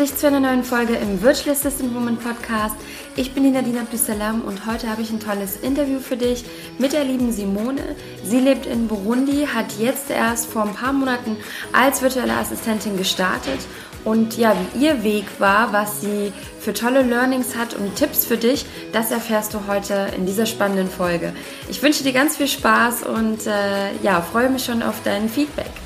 dich zu einer neuen Folge im Virtual Assistant Woman Podcast. Ich bin die Nadine Abdussalam und heute habe ich ein tolles Interview für dich mit der lieben Simone. Sie lebt in Burundi, hat jetzt erst vor ein paar Monaten als virtuelle Assistentin gestartet und ja, wie ihr Weg war, was sie für tolle Learnings hat und Tipps für dich, das erfährst du heute in dieser spannenden Folge. Ich wünsche dir ganz viel Spaß und äh, ja, freue mich schon auf dein Feedback.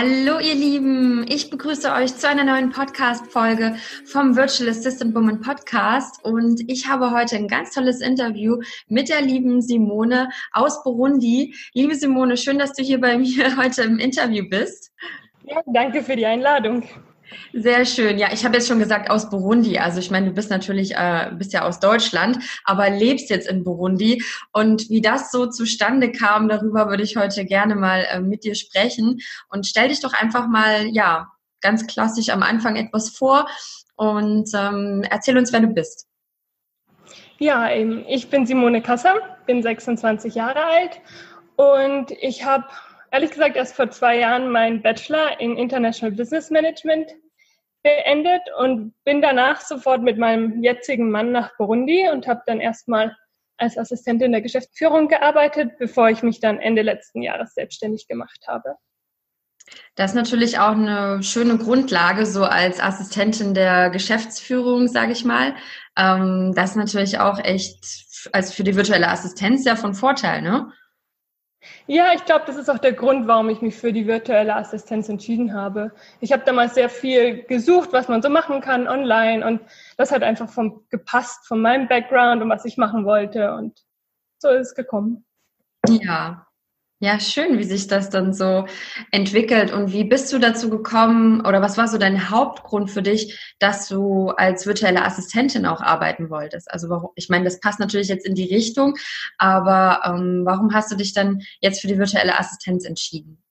Hallo ihr Lieben, ich begrüße euch zu einer neuen Podcast-Folge vom Virtual Assistant Woman Podcast und ich habe heute ein ganz tolles Interview mit der lieben Simone aus Burundi. Liebe Simone, schön, dass du hier bei mir heute im Interview bist. Ja, danke für die Einladung. Sehr schön. Ja, ich habe jetzt schon gesagt aus Burundi. Also ich meine, du bist natürlich, äh, bist ja aus Deutschland, aber lebst jetzt in Burundi. Und wie das so zustande kam, darüber würde ich heute gerne mal äh, mit dir sprechen. Und stell dich doch einfach mal, ja, ganz klassisch am Anfang etwas vor und ähm, erzähl uns, wer du bist. Ja, ich bin Simone Kasser, bin 26 Jahre alt und ich habe ehrlich gesagt erst vor zwei Jahren meinen Bachelor in International Business Management beendet und bin danach sofort mit meinem jetzigen Mann nach Burundi und habe dann erstmal als Assistentin der Geschäftsführung gearbeitet, bevor ich mich dann Ende letzten Jahres selbstständig gemacht habe. Das ist natürlich auch eine schöne Grundlage, so als Assistentin der Geschäftsführung, sage ich mal. Ähm, das ist natürlich auch echt, als für die virtuelle Assistenz ja von Vorteil, ne? Ja, ich glaube, das ist auch der Grund, warum ich mich für die virtuelle Assistenz entschieden habe. Ich habe damals sehr viel gesucht, was man so machen kann online und das hat einfach vom, gepasst von meinem Background und was ich machen wollte und so ist es gekommen. Ja, ja, schön, wie sich das dann so entwickelt. Und wie bist du dazu gekommen oder was war so dein Hauptgrund für dich, dass du als virtuelle Assistentin auch arbeiten wolltest? Also ich meine, das passt natürlich jetzt in die Richtung, aber ähm, warum hast du dich dann jetzt für die virtuelle Assistenz entschieden?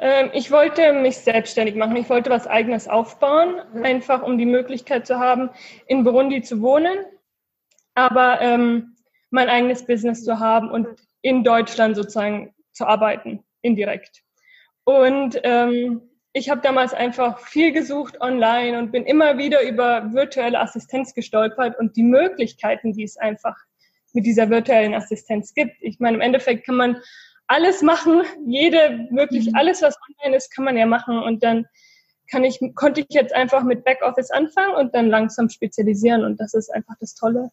Ähm, ich wollte mich selbstständig machen. Ich wollte was eigenes aufbauen, einfach um die Möglichkeit zu haben, in Burundi zu wohnen, aber ähm, mein eigenes Business zu haben und in Deutschland sozusagen zu arbeiten, indirekt. Und ähm, ich habe damals einfach viel gesucht online und bin immer wieder über virtuelle Assistenz gestolpert und die Möglichkeiten, die es einfach mit dieser virtuellen Assistenz gibt. Ich meine, im Endeffekt kann man alles machen, jede, wirklich mhm. alles, was online ist, kann man ja machen und dann kann ich, konnte ich jetzt einfach mit Backoffice anfangen und dann langsam spezialisieren und das ist einfach das Tolle.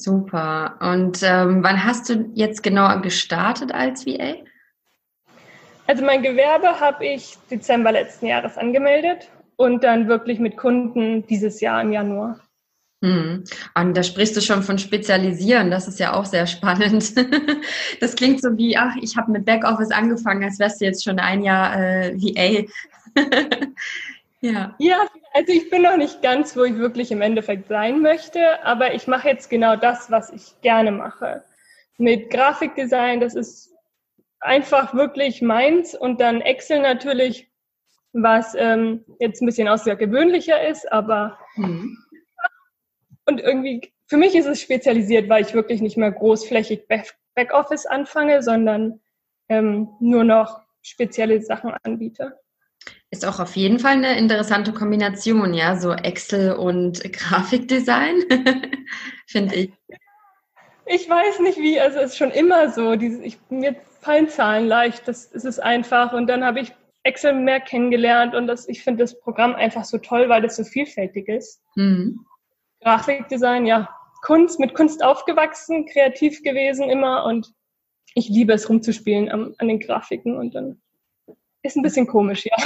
Super. Und ähm, wann hast du jetzt genau gestartet als VA? Also mein Gewerbe habe ich Dezember letzten Jahres angemeldet und dann wirklich mit Kunden dieses Jahr im Januar. Hm. Und da sprichst du schon von Spezialisieren, das ist ja auch sehr spannend. Das klingt so wie, ach, ich habe mit Backoffice angefangen, als wärst du jetzt schon ein Jahr äh, VA. Ja. Ja, also ich bin noch nicht ganz, wo ich wirklich im Endeffekt sein möchte, aber ich mache jetzt genau das, was ich gerne mache. Mit Grafikdesign, das ist einfach wirklich meins und dann Excel natürlich, was ähm, jetzt ein bisschen außergewöhnlicher ist, aber mhm. und irgendwie für mich ist es spezialisiert, weil ich wirklich nicht mehr großflächig Backoffice anfange, sondern ähm, nur noch spezielle Sachen anbiete. Ist auch auf jeden Fall eine interessante Kombination, ja, so Excel und Grafikdesign, finde ich. Ich weiß nicht wie, also es ist schon immer so, diese, ich, mir fallen Zahlen leicht, das, ist einfach und dann habe ich Excel mehr kennengelernt und das, ich finde das Programm einfach so toll, weil es so vielfältig ist. Mhm. Grafikdesign, ja, Kunst, mit Kunst aufgewachsen, kreativ gewesen immer und ich liebe es rumzuspielen an, an den Grafiken und dann ist ein bisschen komisch, ja.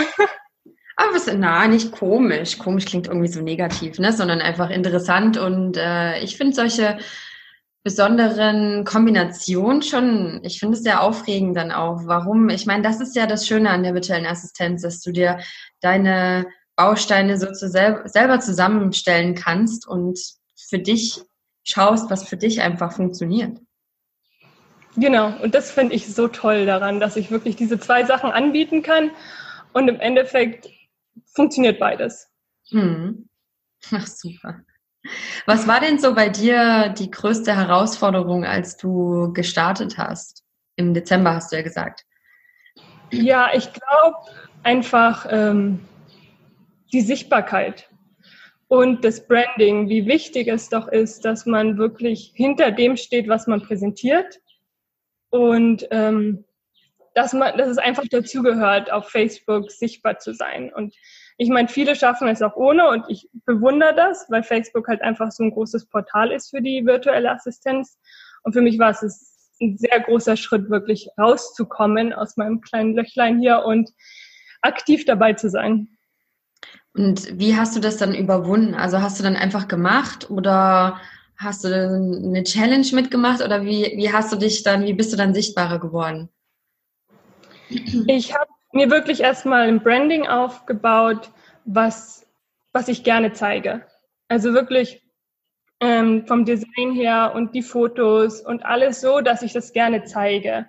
Aber was, na, nicht komisch. Komisch klingt irgendwie so negativ, ne? Sondern einfach interessant und äh, ich finde solche besonderen Kombinationen schon, ich finde es sehr aufregend dann auch. Warum? Ich meine, das ist ja das Schöne an der virtuellen Assistenz, dass du dir deine Bausteine so zu sel selber zusammenstellen kannst und für dich schaust, was für dich einfach funktioniert. Genau, und das finde ich so toll daran, dass ich wirklich diese zwei Sachen anbieten kann und im Endeffekt funktioniert beides. Hm. Ach, super. Was war denn so bei dir die größte Herausforderung, als du gestartet hast? Im Dezember hast du ja gesagt. Ja, ich glaube einfach ähm, die Sichtbarkeit und das Branding, wie wichtig es doch ist, dass man wirklich hinter dem steht, was man präsentiert und ähm, dass man, dass es einfach dazugehört, auf Facebook sichtbar zu sein. Und ich meine, viele schaffen es auch ohne und ich bewundere das, weil Facebook halt einfach so ein großes Portal ist für die virtuelle Assistenz. Und für mich war es ein sehr großer Schritt, wirklich rauszukommen aus meinem kleinen Löchlein hier und aktiv dabei zu sein. Und wie hast du das dann überwunden? Also hast du dann einfach gemacht oder hast du eine Challenge mitgemacht oder wie, wie hast du dich dann, wie bist du dann sichtbarer geworden? Ich habe mir wirklich erstmal ein Branding aufgebaut, was, was ich gerne zeige. Also wirklich ähm, vom Design her und die Fotos und alles so, dass ich das gerne zeige.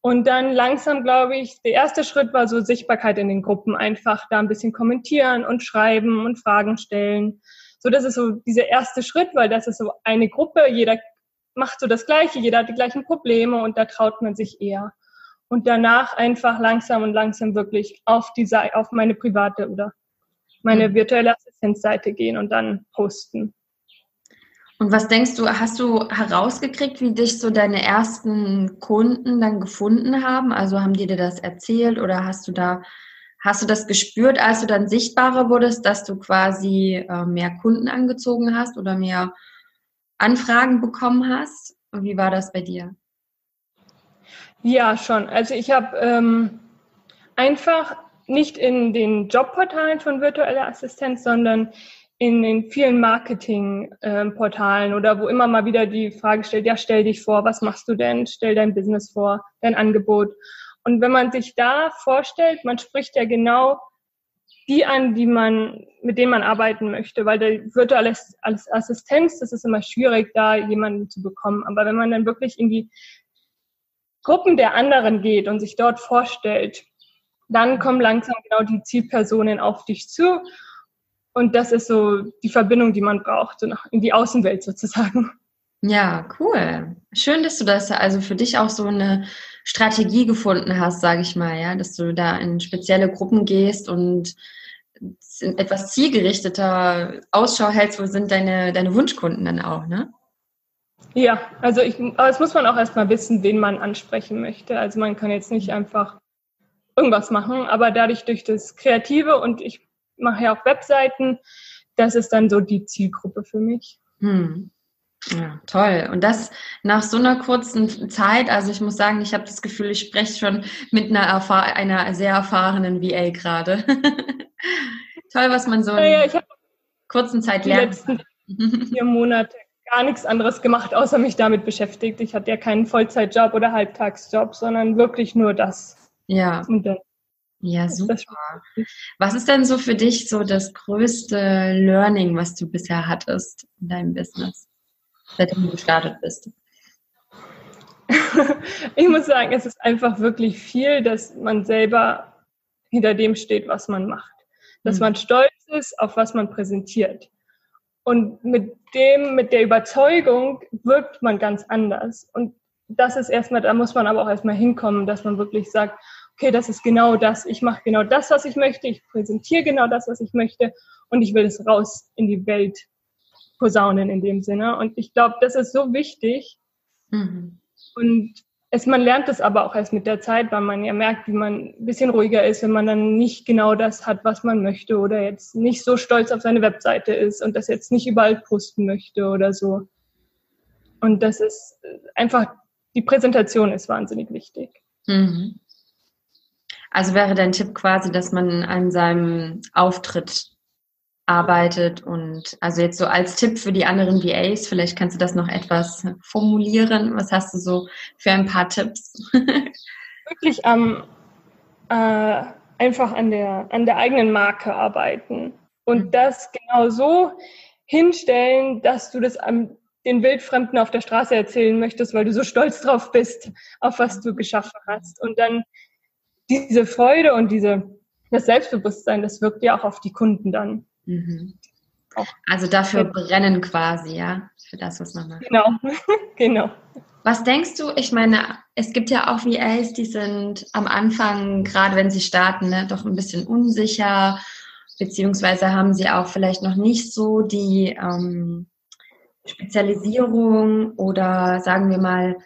Und dann langsam, glaube ich, der erste Schritt war so Sichtbarkeit in den Gruppen, einfach da ein bisschen kommentieren und schreiben und Fragen stellen. So, das ist so dieser erste Schritt, weil das ist so eine Gruppe, jeder macht so das Gleiche, jeder hat die gleichen Probleme und da traut man sich eher und danach einfach langsam und langsam wirklich auf die Seite, auf meine private oder meine mhm. virtuelle Assistenzseite gehen und dann posten. Und was denkst du, hast du herausgekriegt, wie dich so deine ersten Kunden dann gefunden haben? Also haben die dir das erzählt oder hast du da, hast du das gespürt, als du dann sichtbarer wurdest, dass du quasi äh, mehr Kunden angezogen hast oder mehr Anfragen bekommen hast? Und wie war das bei dir? Ja, schon. Also ich habe ähm, einfach nicht in den Jobportalen von virtueller Assistenz, sondern in den vielen Marketingportalen äh, oder wo immer mal wieder die Frage stellt, ja, stell dich vor, was machst du denn? Stell dein Business vor, dein Angebot. Und wenn man sich da vorstellt, man spricht ja genau die an, die man, mit denen man arbeiten möchte, weil der virtuelle Assistenz, das ist immer schwierig, da jemanden zu bekommen. Aber wenn man dann wirklich in die Gruppen der anderen geht und sich dort vorstellt, dann kommen langsam genau die Zielpersonen auf dich zu. Und das ist so die Verbindung, die man braucht, so in die Außenwelt sozusagen. Ja, cool. Schön, dass du das also für dich auch so eine Strategie gefunden hast, sage ich mal, ja, dass du da in spezielle Gruppen gehst und etwas zielgerichteter Ausschau hältst, wo sind deine, deine Wunschkunden dann auch, ne? Ja, also ich, es muss man auch erstmal wissen, wen man ansprechen möchte. Also man kann jetzt nicht einfach irgendwas machen, aber dadurch durch das Kreative und ich mache ja auch Webseiten, das ist dann so die Zielgruppe für mich. Hm. Ja, toll. Und das nach so einer kurzen Zeit, also ich muss sagen, ich habe das Gefühl, ich spreche schon mit einer, einer sehr erfahrenen VA gerade. toll, was man so in ja, ja, kurzen Zeit lernt. Die letzten vier Monate gar nichts anderes gemacht, außer mich damit beschäftigt. Ich hatte ja keinen Vollzeitjob oder Halbtagsjob, sondern wirklich nur das. Ja. ja, super. Was ist denn so für dich so das größte Learning, was du bisher hattest in deinem Business, seitdem du gestartet bist? ich muss sagen, es ist einfach wirklich viel, dass man selber hinter dem steht, was man macht. Dass mhm. man stolz ist, auf was man präsentiert. Und mit dem, mit der Überzeugung wirkt man ganz anders. Und das ist erstmal, da muss man aber auch erstmal hinkommen, dass man wirklich sagt, okay, das ist genau das, ich mache genau das, was ich möchte, ich präsentiere genau das, was ich möchte und ich will es raus in die Welt posaunen in dem Sinne. Und ich glaube, das ist so wichtig. Mhm. Und es, man lernt es aber auch erst mit der Zeit, weil man ja merkt, wie man ein bisschen ruhiger ist, wenn man dann nicht genau das hat, was man möchte oder jetzt nicht so stolz auf seine Webseite ist und das jetzt nicht überall posten möchte oder so. Und das ist einfach, die Präsentation ist wahnsinnig wichtig. Mhm. Also wäre dein Tipp quasi, dass man an seinem Auftritt arbeitet und also jetzt so als Tipp für die anderen VAs, vielleicht kannst du das noch etwas formulieren. Was hast du so für ein paar Tipps? Wirklich am äh, einfach an der an der eigenen Marke arbeiten und mhm. das genau so hinstellen, dass du das am den Wildfremden auf der Straße erzählen möchtest, weil du so stolz drauf bist, auf was du geschaffen hast. Und dann diese Freude und diese, das Selbstbewusstsein, das wirkt ja auch auf die Kunden dann. Mhm. Also dafür brennen quasi, ja, für das, was man macht. Genau, genau. Was denkst du, ich meine, es gibt ja auch VAs, die sind am Anfang, gerade wenn sie starten, ne, doch ein bisschen unsicher, beziehungsweise haben sie auch vielleicht noch nicht so die ähm, Spezialisierung oder sagen wir mal,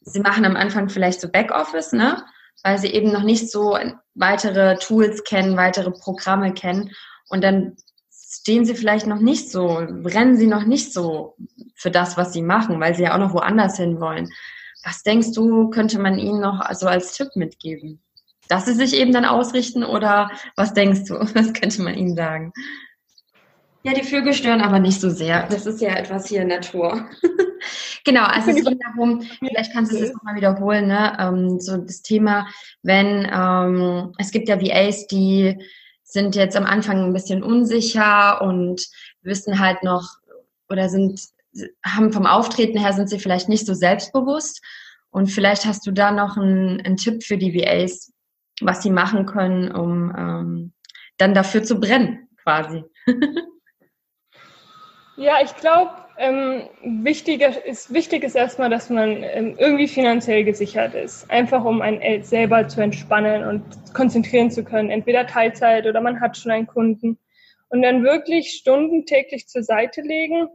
sie machen am Anfang vielleicht so Backoffice, ne? weil sie eben noch nicht so weitere Tools kennen, weitere Programme kennen. Und dann stehen sie vielleicht noch nicht so, rennen sie noch nicht so für das, was sie machen, weil sie ja auch noch woanders hin wollen. Was denkst du, könnte man ihnen noch so als Tipp mitgeben? Dass sie sich eben dann ausrichten oder was denkst du? Was könnte man ihnen sagen? Ja, die Vögel stören aber nicht so sehr. Das ist ja etwas hier Natur. genau, also es geht darum, vielleicht kannst du es nochmal wiederholen, ne? Ähm, so das Thema, wenn ähm, es gibt ja VAs, die sind jetzt am Anfang ein bisschen unsicher und wissen halt noch oder sind haben vom Auftreten her sind sie vielleicht nicht so selbstbewusst und vielleicht hast du da noch einen, einen Tipp für die VAs, was sie machen können, um ähm, dann dafür zu brennen, quasi. ja, ich glaube, ähm, wichtiger ist, wichtig ist erstmal, dass man ähm, irgendwie finanziell gesichert ist. Einfach um einen selber zu entspannen und konzentrieren zu können. Entweder Teilzeit oder man hat schon einen Kunden. Und dann wirklich Stunden täglich zur Seite legen,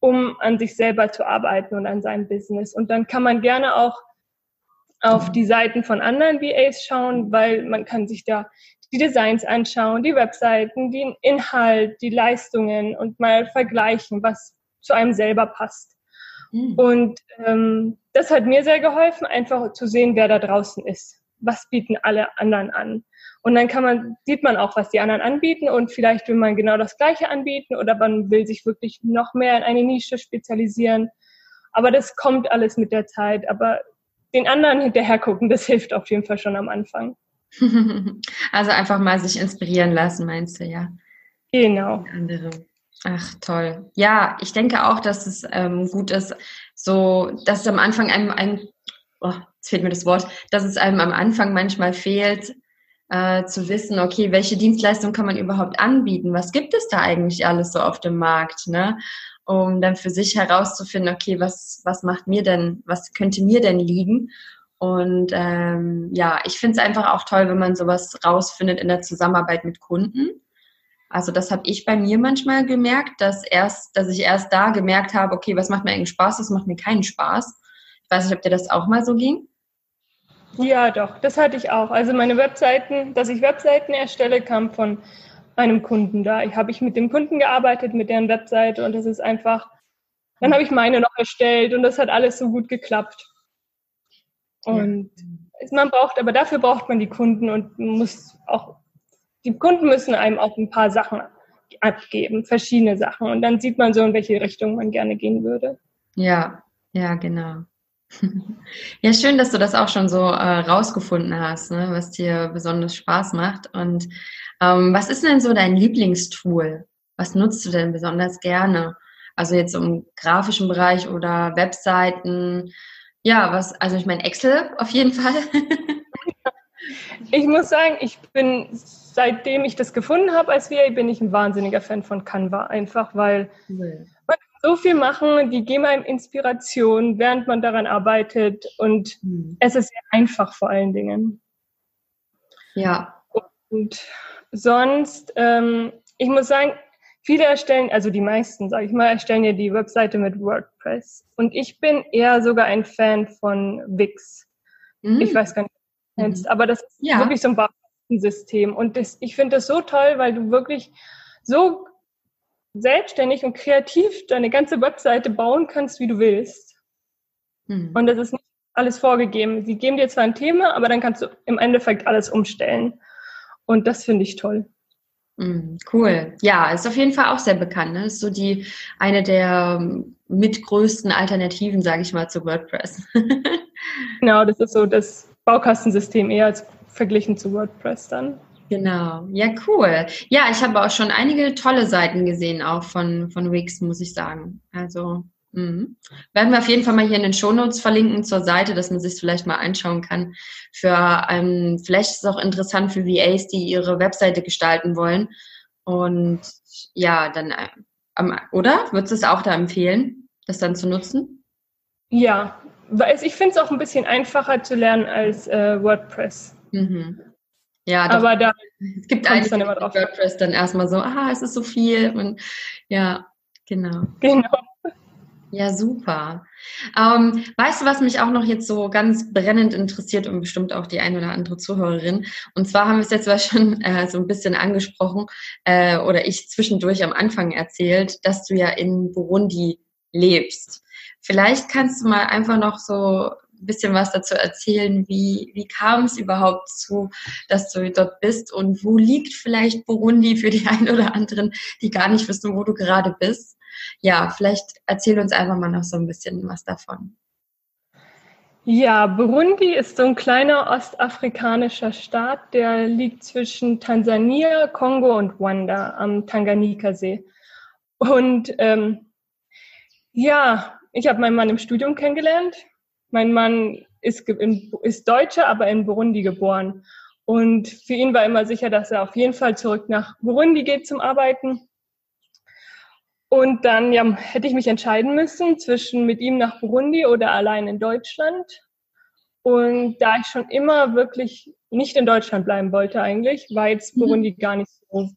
um an sich selber zu arbeiten und an seinem Business. Und dann kann man gerne auch auf die Seiten von anderen VAs schauen, weil man kann sich da die Designs anschauen, die Webseiten, den Inhalt, die Leistungen und mal vergleichen, was zu einem selber passt. Mhm. Und ähm, das hat mir sehr geholfen, einfach zu sehen, wer da draußen ist. Was bieten alle anderen an? Und dann kann man, sieht man auch, was die anderen anbieten und vielleicht will man genau das Gleiche anbieten oder man will sich wirklich noch mehr in eine Nische spezialisieren. Aber das kommt alles mit der Zeit. Aber den anderen hinterher gucken, das hilft auf jeden Fall schon am Anfang. Also einfach mal sich inspirieren lassen, meinst du, ja? Genau. Andere. Ach, toll. Ja, ich denke auch, dass es ähm, gut ist, so, dass es am Anfang einem, einem oh, jetzt fehlt mir das Wort, dass es einem am Anfang manchmal fehlt, äh, zu wissen, okay, welche Dienstleistung kann man überhaupt anbieten? Was gibt es da eigentlich alles so auf dem Markt, ne? Um dann für sich herauszufinden, okay, was, was macht mir denn, was könnte mir denn liegen? Und ähm, ja, ich finde es einfach auch toll, wenn man sowas rausfindet in der Zusammenarbeit mit Kunden also das habe ich bei mir manchmal gemerkt, dass erst, dass ich erst da gemerkt habe, okay, was macht mir eigentlich Spaß, was macht mir keinen Spaß. Ich weiß nicht, ob dir das auch mal so ging. Ja, doch, das hatte ich auch. Also meine Webseiten, dass ich Webseiten erstelle, kam von einem Kunden da. Ich habe ich mit dem Kunden gearbeitet, mit deren Webseite und das ist einfach, dann habe ich meine noch erstellt und das hat alles so gut geklappt. Und ja. man braucht, aber dafür braucht man die Kunden und muss auch die Kunden müssen einem auch ein paar Sachen abgeben, verschiedene Sachen. Und dann sieht man so, in welche Richtung man gerne gehen würde. Ja, ja, genau. Ja, schön, dass du das auch schon so äh, rausgefunden hast, ne, was dir besonders Spaß macht. Und ähm, was ist denn so dein Lieblingstool? Was nutzt du denn besonders gerne? Also jetzt im grafischen Bereich oder Webseiten. Ja, was, also ich meine Excel auf jeden Fall. ich muss sagen, ich bin seitdem ich das gefunden habe als VA, bin ich ein wahnsinniger Fan von Canva. Einfach weil man kann so viel machen, die geben einem Inspiration, während man daran arbeitet und mhm. es ist sehr einfach vor allen Dingen. Ja. Und sonst, ähm, ich muss sagen, viele erstellen, also die meisten, sage ich mal, erstellen ja die Webseite mit WordPress. Und ich bin eher sogar ein Fan von Wix. Mhm. Ich weiß gar nicht, du kennst, mhm. aber das ist ja. wirklich so ein System. Und das, ich finde das so toll, weil du wirklich so selbstständig und kreativ deine ganze Webseite bauen kannst, wie du willst. Mhm. Und das ist nicht alles vorgegeben. Sie geben dir zwar ein Thema, aber dann kannst du im Endeffekt alles umstellen. Und das finde ich toll. Mhm, cool. Ja, ist auf jeden Fall auch sehr bekannt. Ne? Ist so die eine der mitgrößten Alternativen, sage ich mal, zu WordPress. genau, das ist so das Baukastensystem eher als verglichen zu WordPress dann. Genau, ja, cool. Ja, ich habe auch schon einige tolle Seiten gesehen, auch von, von Wix, muss ich sagen. Also mh. werden wir auf jeden Fall mal hier in den Shownotes verlinken zur Seite, dass man sich vielleicht mal anschauen kann. Für ähm, vielleicht ist es auch interessant für VAs, die ihre Webseite gestalten wollen Und ja, dann, äh, oder? Würdest du es auch da empfehlen, das dann zu nutzen? Ja, weil ich finde es auch ein bisschen einfacher zu lernen als äh, WordPress. Mhm. Ja, doch, aber da es gibt einige dann immer drauf. WordPress dann erstmal so, ah, es ist so viel und ja, genau. Genau. Ja, super. Ähm, weißt du, was mich auch noch jetzt so ganz brennend interessiert und bestimmt auch die ein oder andere Zuhörerin? Und zwar haben wir es jetzt zwar schon äh, so ein bisschen angesprochen äh, oder ich zwischendurch am Anfang erzählt, dass du ja in Burundi lebst. Vielleicht kannst du mal einfach noch so ein bisschen was dazu erzählen, wie, wie kam es überhaupt zu, dass du dort bist und wo liegt vielleicht Burundi für die einen oder anderen, die gar nicht wissen, wo du gerade bist? Ja, vielleicht erzähl uns einfach mal noch so ein bisschen was davon. Ja, Burundi ist so ein kleiner ostafrikanischer Staat, der liegt zwischen Tansania, Kongo und Rwanda am Tanganika-See. Und ähm, ja, ich habe meinen Mann im Studium kennengelernt. Mein Mann ist, ist Deutscher, aber in Burundi geboren. Und für ihn war immer sicher, dass er auf jeden Fall zurück nach Burundi geht zum Arbeiten. Und dann ja, hätte ich mich entscheiden müssen zwischen mit ihm nach Burundi oder allein in Deutschland. Und da ich schon immer wirklich nicht in Deutschland bleiben wollte eigentlich, war jetzt mhm. Burundi mhm. gar nicht so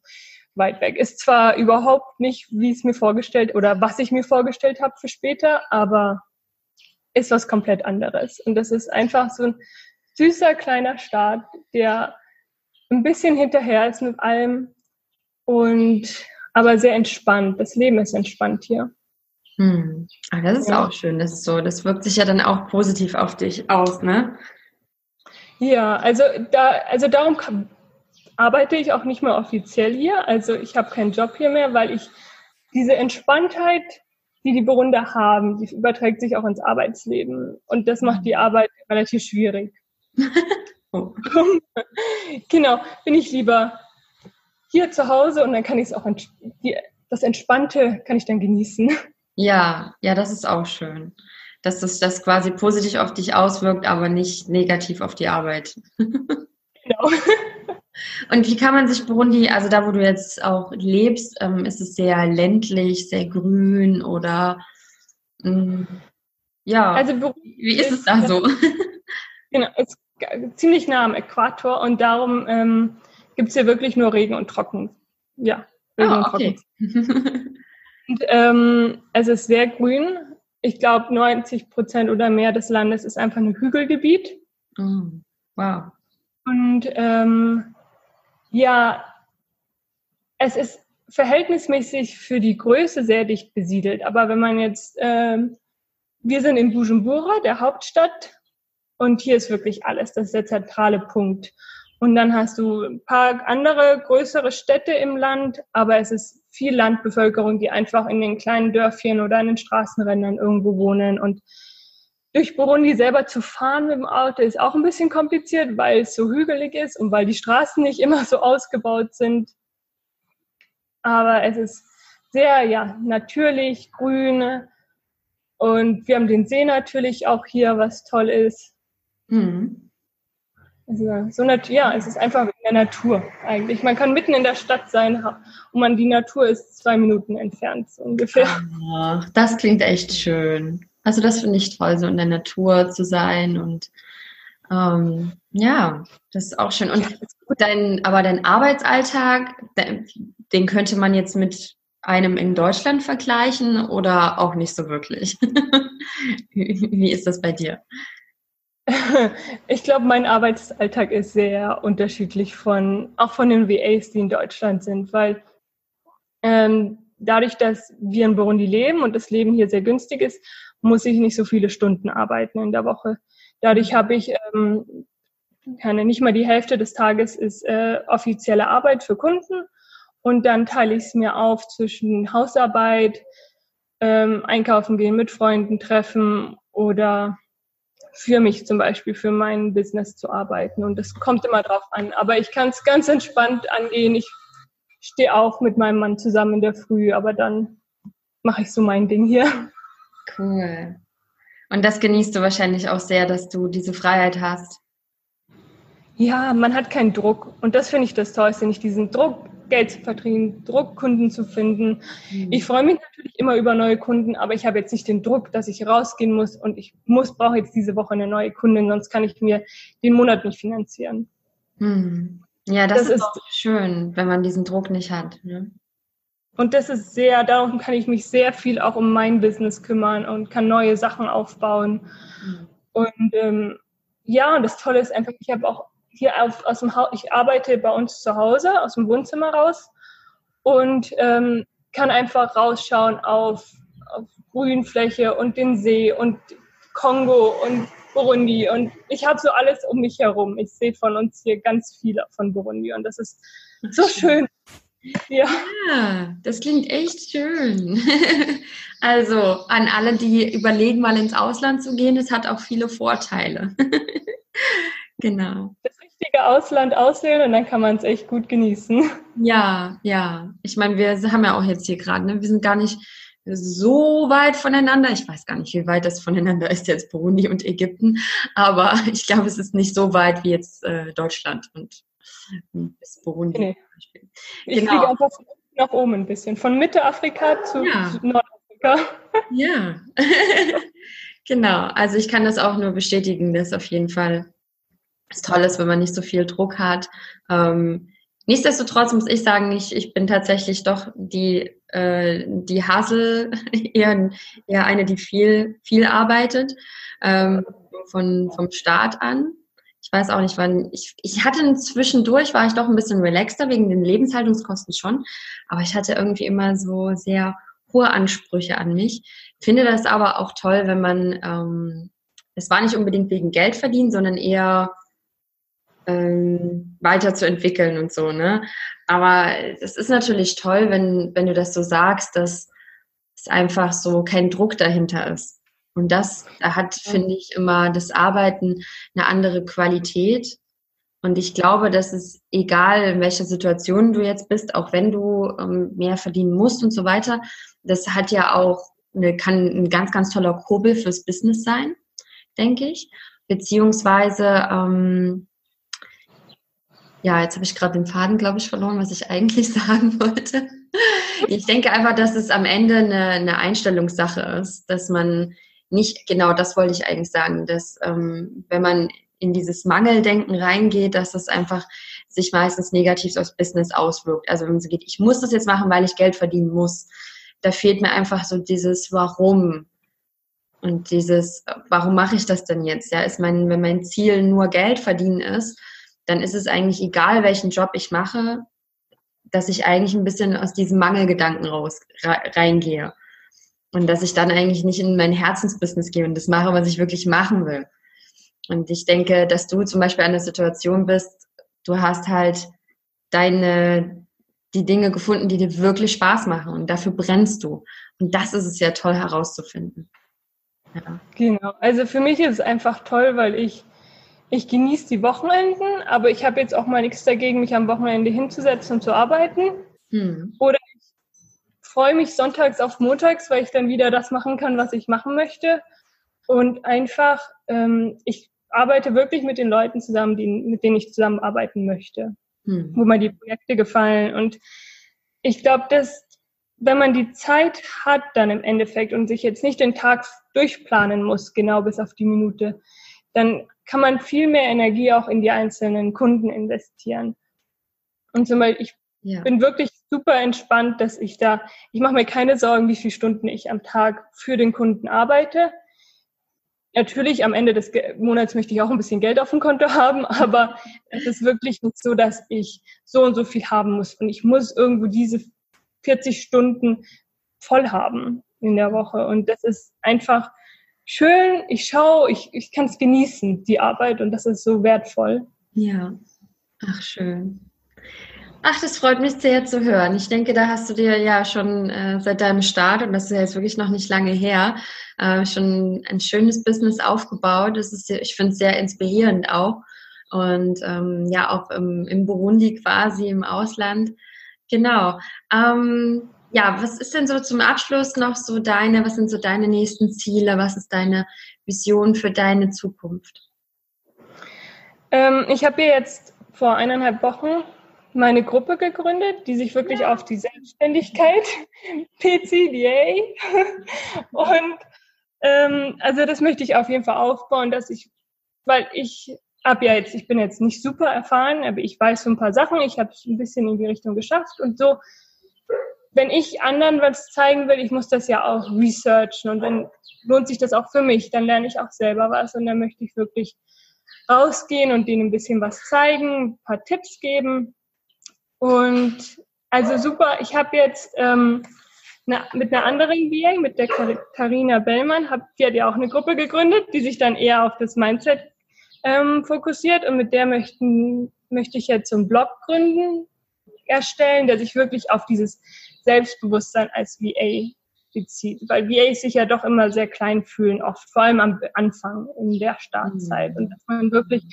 weit weg. Ist zwar überhaupt nicht, wie es mir vorgestellt oder was ich mir vorgestellt habe für später, aber ist was komplett anderes. Und das ist einfach so ein süßer kleiner Staat, der ein bisschen hinterher ist mit allem und aber sehr entspannt. Das Leben ist entspannt hier. Hm. Ah, das ist ja. auch schön. Das ist so. Das wirkt sich ja dann auch positiv auf dich aus, ne? Ja, also da, also darum arbeite ich auch nicht mehr offiziell hier. Also ich habe keinen Job hier mehr, weil ich diese Entspanntheit, die die Burunder haben, die überträgt sich auch ins Arbeitsleben. Und das macht die Arbeit relativ schwierig. oh. genau, bin ich lieber hier zu Hause und dann kann ich es auch, die, das Entspannte kann ich dann genießen. Ja, ja, das ist auch schön. Dass das, das quasi positiv auf dich auswirkt, aber nicht negativ auf die Arbeit. Genau. Und wie kann man sich Burundi, also da, wo du jetzt auch lebst, ähm, ist es sehr ländlich, sehr grün oder mh, mm, ja, also Burundi wie ist, ist es da so? Genau, es ist ziemlich nah am Äquator und darum ähm, gibt es hier wirklich nur Regen und Trocken. Ja, Regen ah, okay. und Trocken. und, ähm, es ist sehr grün. Ich glaube, 90 Prozent oder mehr des Landes ist einfach ein Hügelgebiet. Oh, wow. Und ähm, ja, es ist verhältnismäßig für die Größe sehr dicht besiedelt. Aber wenn man jetzt, ähm, wir sind in Bujumbura, der Hauptstadt, und hier ist wirklich alles. Das ist der zentrale Punkt. Und dann hast du ein paar andere größere Städte im Land, aber es ist viel Landbevölkerung, die einfach in den kleinen Dörfchen oder an den Straßenrändern irgendwo wohnen. Und durch Burundi selber zu fahren mit dem Auto ist auch ein bisschen kompliziert, weil es so hügelig ist und weil die Straßen nicht immer so ausgebaut sind. Aber es ist sehr, ja, natürlich, grün. Und wir haben den See natürlich auch hier, was toll ist. Mhm. Also, so ja, es ist einfach in der Natur eigentlich. Man kann mitten in der Stadt sein und man die Natur ist zwei Minuten entfernt so ungefähr. Ach, das klingt echt schön. Also das finde ich toll, so in der Natur zu sein und ähm, ja, das ist auch schön. Und dein, aber dein Arbeitsalltag, den könnte man jetzt mit einem in Deutschland vergleichen oder auch nicht so wirklich? Wie ist das bei dir? Ich glaube, mein Arbeitsalltag ist sehr unterschiedlich von, auch von den VAs, die in Deutschland sind, weil ähm, dadurch, dass wir in Burundi leben und das Leben hier sehr günstig ist, muss ich nicht so viele Stunden arbeiten in der Woche. Dadurch habe ich ähm, keine, nicht mal die Hälfte des Tages ist äh, offizielle Arbeit für Kunden und dann teile ich es mir auf zwischen Hausarbeit, ähm, einkaufen gehen, mit Freunden treffen oder für mich zum Beispiel, für mein Business zu arbeiten. Und das kommt immer drauf an. Aber ich kann es ganz entspannt angehen. Ich stehe auch mit meinem Mann zusammen in der Früh, aber dann mache ich so mein Ding hier. Cool. Und das genießt du wahrscheinlich auch sehr, dass du diese Freiheit hast. Ja, man hat keinen Druck. Und das finde ich das Tollste, nicht diesen Druck, Geld zu verdienen, Druck, Kunden zu finden. Mhm. Ich freue mich natürlich immer über neue Kunden, aber ich habe jetzt nicht den Druck, dass ich rausgehen muss und ich muss, brauche jetzt diese Woche eine neue Kundin, sonst kann ich mir den Monat nicht finanzieren. Mhm. Ja, das, das ist, ist schön, wenn man diesen Druck nicht hat. Ne? Und das ist sehr, darum kann ich mich sehr viel auch um mein Business kümmern und kann neue Sachen aufbauen. Mhm. Und ähm, ja, und das Tolle ist einfach, ich habe auch hier auf, aus dem Haus, ich arbeite bei uns zu Hause, aus dem Wohnzimmer raus und ähm, kann einfach rausschauen auf, auf Grünfläche und den See und Kongo und Burundi und ich habe so alles um mich herum. Ich sehe von uns hier ganz viel von Burundi und das ist so schön. Ja. ja, das klingt echt schön. also an alle, die überlegen, mal ins Ausland zu gehen, es hat auch viele Vorteile. genau. Das richtige Ausland auswählen und dann kann man es echt gut genießen. Ja, ja. Ich meine, wir haben ja auch jetzt hier gerade, ne? wir sind gar nicht so weit voneinander. Ich weiß gar nicht, wie weit das voneinander ist jetzt Burundi und Ägypten, aber ich glaube, es ist nicht so weit wie jetzt äh, Deutschland und bis Burundi. Nee. Ich genau. fliege einfach von nach oben ein bisschen, von Mitte Afrika zu, ja. zu Nordafrika. Ja, genau. Also ich kann das auch nur bestätigen, dass auf jeden Fall es toll ist, wenn man nicht so viel Druck hat. Ähm, nichtsdestotrotz muss ich sagen, ich, ich bin tatsächlich doch die, äh, die Hasel, eher, eher eine, die viel, viel arbeitet, ähm, von, vom Start an ich weiß auch nicht, wann, ich, ich hatte zwischendurch, war ich doch ein bisschen relaxter wegen den Lebenshaltungskosten schon, aber ich hatte irgendwie immer so sehr hohe Ansprüche an mich. Finde das aber auch toll, wenn man, ähm, es war nicht unbedingt wegen Geld verdienen, sondern eher ähm, weiterzuentwickeln und so, ne? Aber es ist natürlich toll, wenn, wenn du das so sagst, dass es einfach so kein Druck dahinter ist. Und das hat, finde ich, immer das Arbeiten eine andere Qualität. Und ich glaube, dass es egal, in welcher Situation du jetzt bist, auch wenn du ähm, mehr verdienen musst und so weiter, das hat ja auch eine, kann ein ganz, ganz toller Kurbel fürs Business sein, denke ich. Beziehungsweise, ähm, ja, jetzt habe ich gerade den Faden, glaube ich, verloren, was ich eigentlich sagen wollte. Ich denke einfach, dass es am Ende eine, eine Einstellungssache ist, dass man nicht, genau das wollte ich eigentlich sagen, dass ähm, wenn man in dieses Mangeldenken reingeht, dass das einfach sich meistens negativ aufs Business auswirkt. Also wenn so geht, ich muss das jetzt machen, weil ich Geld verdienen muss, da fehlt mir einfach so dieses Warum und dieses, warum mache ich das denn jetzt? Ja, ist mein, wenn mein Ziel nur Geld verdienen ist, dann ist es eigentlich egal, welchen Job ich mache, dass ich eigentlich ein bisschen aus diesem Mangelgedanken raus reingehe. Und dass ich dann eigentlich nicht in mein Herzensbusiness gehe und das mache, was ich wirklich machen will. Und ich denke, dass du zum Beispiel an der Situation bist, du hast halt deine, die Dinge gefunden, die dir wirklich Spaß machen und dafür brennst du. Und das ist es ja toll herauszufinden. Ja. Genau. Also für mich ist es einfach toll, weil ich, ich genieße die Wochenenden, aber ich habe jetzt auch mal nichts dagegen, mich am Wochenende hinzusetzen und zu arbeiten. Hm. Oder freue mich sonntags auf montags, weil ich dann wieder das machen kann, was ich machen möchte. Und einfach, ähm, ich arbeite wirklich mit den Leuten zusammen, die, mit denen ich zusammenarbeiten möchte, hm. wo mir die Projekte gefallen. Und ich glaube, dass wenn man die Zeit hat dann im Endeffekt und sich jetzt nicht den Tag durchplanen muss, genau bis auf die Minute, dann kann man viel mehr Energie auch in die einzelnen Kunden investieren. Und zum Beispiel, ich ja. bin wirklich super entspannt, dass ich da, ich mache mir keine Sorgen, wie viele Stunden ich am Tag für den Kunden arbeite. Natürlich, am Ende des Monats möchte ich auch ein bisschen Geld auf dem Konto haben, aber es ist wirklich nicht so, dass ich so und so viel haben muss. Und ich muss irgendwo diese 40 Stunden voll haben in der Woche. Und das ist einfach schön. Ich schaue, ich, ich kann es genießen, die Arbeit. Und das ist so wertvoll. Ja, ach schön. Ach, das freut mich sehr zu hören. Ich denke, da hast du dir ja schon äh, seit deinem Start, und das ist ja jetzt wirklich noch nicht lange her, äh, schon ein schönes Business aufgebaut. Das ist, ich finde es sehr inspirierend auch. Und ähm, ja, auch im, im Burundi quasi, im Ausland. Genau. Ähm, ja, was ist denn so zum Abschluss noch so deine, was sind so deine nächsten Ziele? Was ist deine Vision für deine Zukunft? Ähm, ich habe jetzt vor eineinhalb Wochen meine Gruppe gegründet, die sich wirklich auf die Selbstständigkeit PCDA und ähm, also das möchte ich auf jeden Fall aufbauen, dass ich, weil ich habe ja jetzt, ich bin jetzt nicht super erfahren, aber ich weiß so ein paar Sachen, ich habe es ein bisschen in die Richtung geschafft und so. Wenn ich anderen was zeigen will, ich muss das ja auch researchen. Und wenn lohnt sich das auch für mich, dann lerne ich auch selber was und dann möchte ich wirklich rausgehen und denen ein bisschen was zeigen, ein paar Tipps geben. Und also super, ich habe jetzt ähm, eine, mit einer anderen VA, mit der Karina Bellmann, hab, die hat ja auch eine Gruppe gegründet, die sich dann eher auf das Mindset ähm, fokussiert und mit der möchten, möchte ich jetzt so einen Blog gründen, erstellen, der sich wirklich auf dieses Selbstbewusstsein als VA bezieht, weil VAs sich ja doch immer sehr klein fühlen, oft, vor allem am Anfang in der Startzeit. Mhm. Und dass man wirklich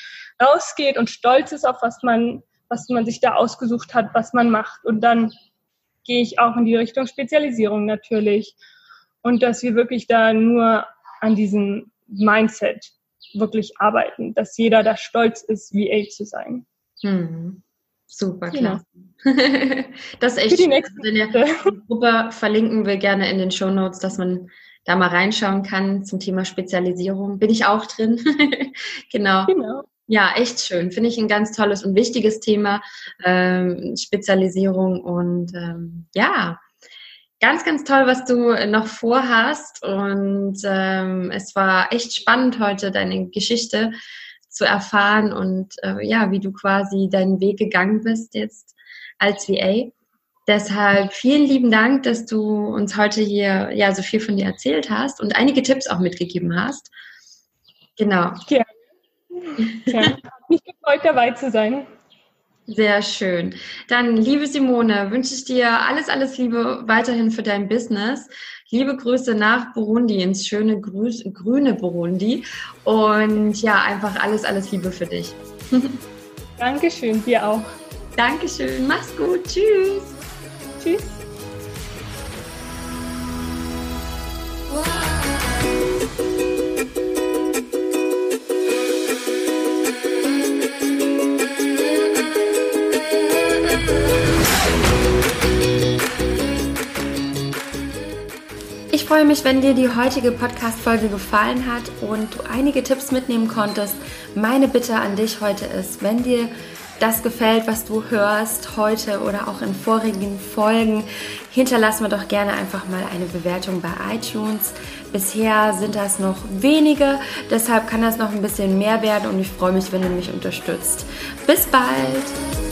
rausgeht und stolz ist auf was man, was man sich da ausgesucht hat, was man macht. Und dann gehe ich auch in die Richtung Spezialisierung natürlich. Und dass wir wirklich da nur an diesem Mindset wirklich arbeiten, dass jeder da stolz ist, VA zu sein. Hm. Super, klasse. Genau. das ist echt Für die nächste ihr die Gruppe verlinken will, gerne in den Show Notes, dass man da mal reinschauen kann zum Thema Spezialisierung. Bin ich auch drin. genau. genau. Ja, echt schön. Finde ich ein ganz tolles und wichtiges Thema, ähm, Spezialisierung. Und ähm, ja, ganz, ganz toll, was du noch vorhast. Und ähm, es war echt spannend heute, deine Geschichte zu erfahren und äh, ja, wie du quasi deinen Weg gegangen bist jetzt als VA. Deshalb vielen lieben Dank, dass du uns heute hier ja so viel von dir erzählt hast und einige Tipps auch mitgegeben hast. Genau. Ja. ja. Mich gefreut, dabei zu sein. Sehr schön. Dann, liebe Simone, wünsche ich dir alles, alles Liebe weiterhin für dein Business. Liebe Grüße nach Burundi, ins schöne grüne Burundi. Und ja, einfach alles, alles Liebe für dich. Dankeschön, dir auch. Dankeschön, mach's gut. Tschüss. Tschüss. Mich, wenn dir die heutige Podcast-Folge gefallen hat und du einige Tipps mitnehmen konntest. Meine Bitte an dich heute ist, wenn dir das gefällt, was du hörst heute oder auch in vorigen Folgen, hinterlass mir doch gerne einfach mal eine Bewertung bei iTunes. Bisher sind das noch wenige, deshalb kann das noch ein bisschen mehr werden und ich freue mich, wenn du mich unterstützt. Bis bald!